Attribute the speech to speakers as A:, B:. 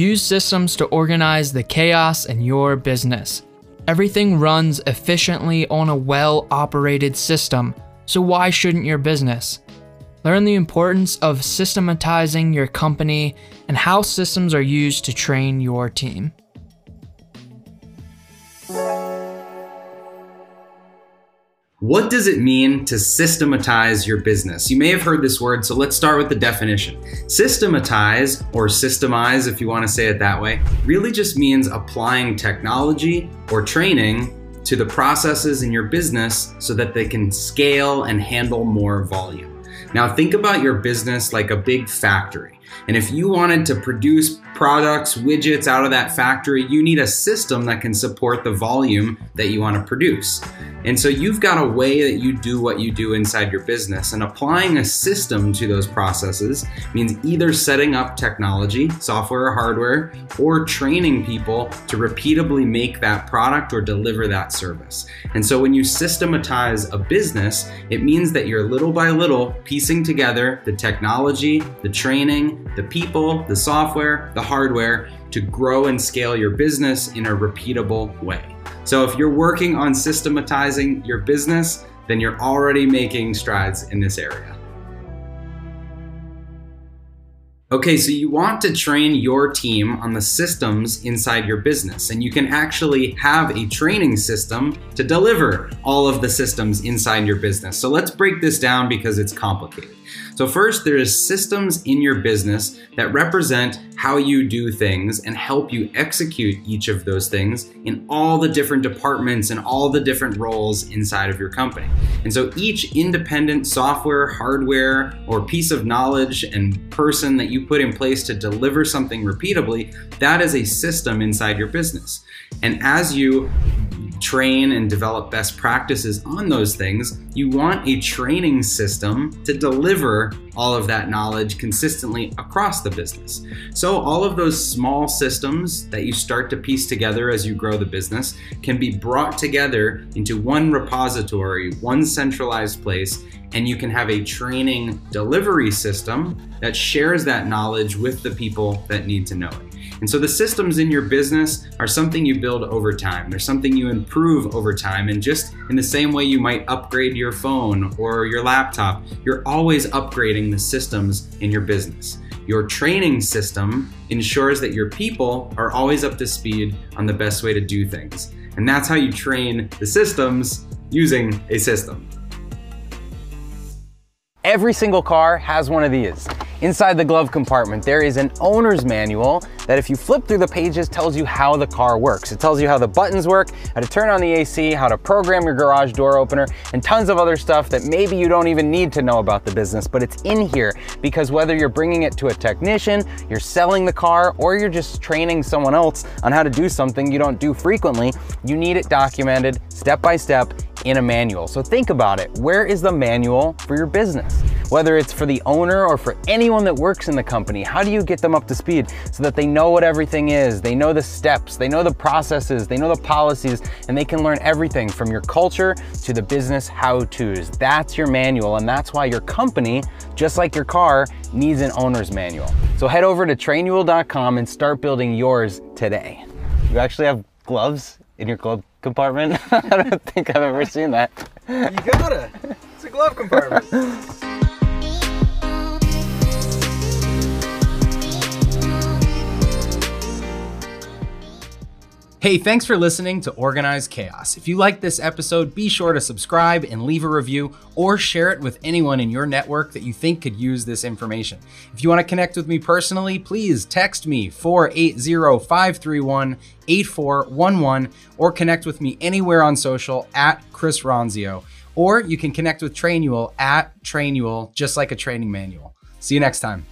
A: Use systems to organize the chaos in your business. Everything runs efficiently on a well operated system, so why shouldn't your business? Learn the importance of systematizing your company and how systems are used to train your team.
B: What does it mean to systematize your business? You may have heard this word, so let's start with the definition. Systematize, or systemize if you want to say it that way, really just means applying technology or training to the processes in your business so that they can scale and handle more volume. Now, think about your business like a big factory. And if you wanted to produce products, widgets out of that factory, you need a system that can support the volume that you want to produce. And so you've got a way that you do what you do inside your business. And applying a system to those processes means either setting up technology, software or hardware, or training people to repeatably make that product or deliver that service. And so when you systematize a business, it means that you're little by little piecing together the technology, the training, the people, the software, the hardware to grow and scale your business in a repeatable way. So if you're working on systematizing your business, then you're already making strides in this area. Okay, so you want to train your team on the systems inside your business, and you can actually have a training system to deliver all of the systems inside your business. So let's break this down because it's complicated. So first, there's systems in your business that represent how you do things and help you execute each of those things in all the different departments and all the different roles inside of your company. And so each independent software, hardware, or piece of knowledge and person that you put in place to deliver something repeatably, that is a system inside your business. And as you train and develop best practices on those things, you want a training system to deliver all of that knowledge consistently across the business. So, all of those small systems that you start to piece together as you grow the business can be brought together into one repository, one centralized place, and you can have a training delivery system that shares that knowledge with the people that need to know it. And so the systems in your business are something you build over time. They're something you improve over time. And just in the same way you might upgrade your phone or your laptop, you're always upgrading the systems in your business. Your training system ensures that your people are always up to speed on the best way to do things. And that's how you train the systems using a system.
C: Every single car has one of these. Inside the glove compartment, there is an owner's manual that if you flip through the pages tells you how the car works. It tells you how the buttons work, how to turn on the AC, how to program your garage door opener, and tons of other stuff that maybe you don't even need to know about the business, but it's in here because whether you're bringing it to a technician, you're selling the car, or you're just training someone else on how to do something you don't do frequently, you need it documented step by step in a manual. So think about it. Where is the manual for your business? Whether it's for the owner or for anyone that works in the company, how do you get them up to speed so that they know what everything is? They know the steps, they know the processes, they know the policies, and they can learn everything from your culture to the business how-tos. That's your manual, and that's why your company, just like your car, needs an owner's manual. So head over to trainual.com and start building yours today. You actually have gloves in your glove compartment? I don't think I've ever seen that.
D: You gotta. It's a glove compartment.
B: Hey, thanks for listening to Organized Chaos. If you like this episode, be sure to subscribe and leave a review or share it with anyone in your network that you think could use this information. If you want to connect with me personally, please text me 480 531 8411 or connect with me anywhere on social at Chris Ronzio. Or you can connect with Trainual at Trainual, just like a training manual. See you next time.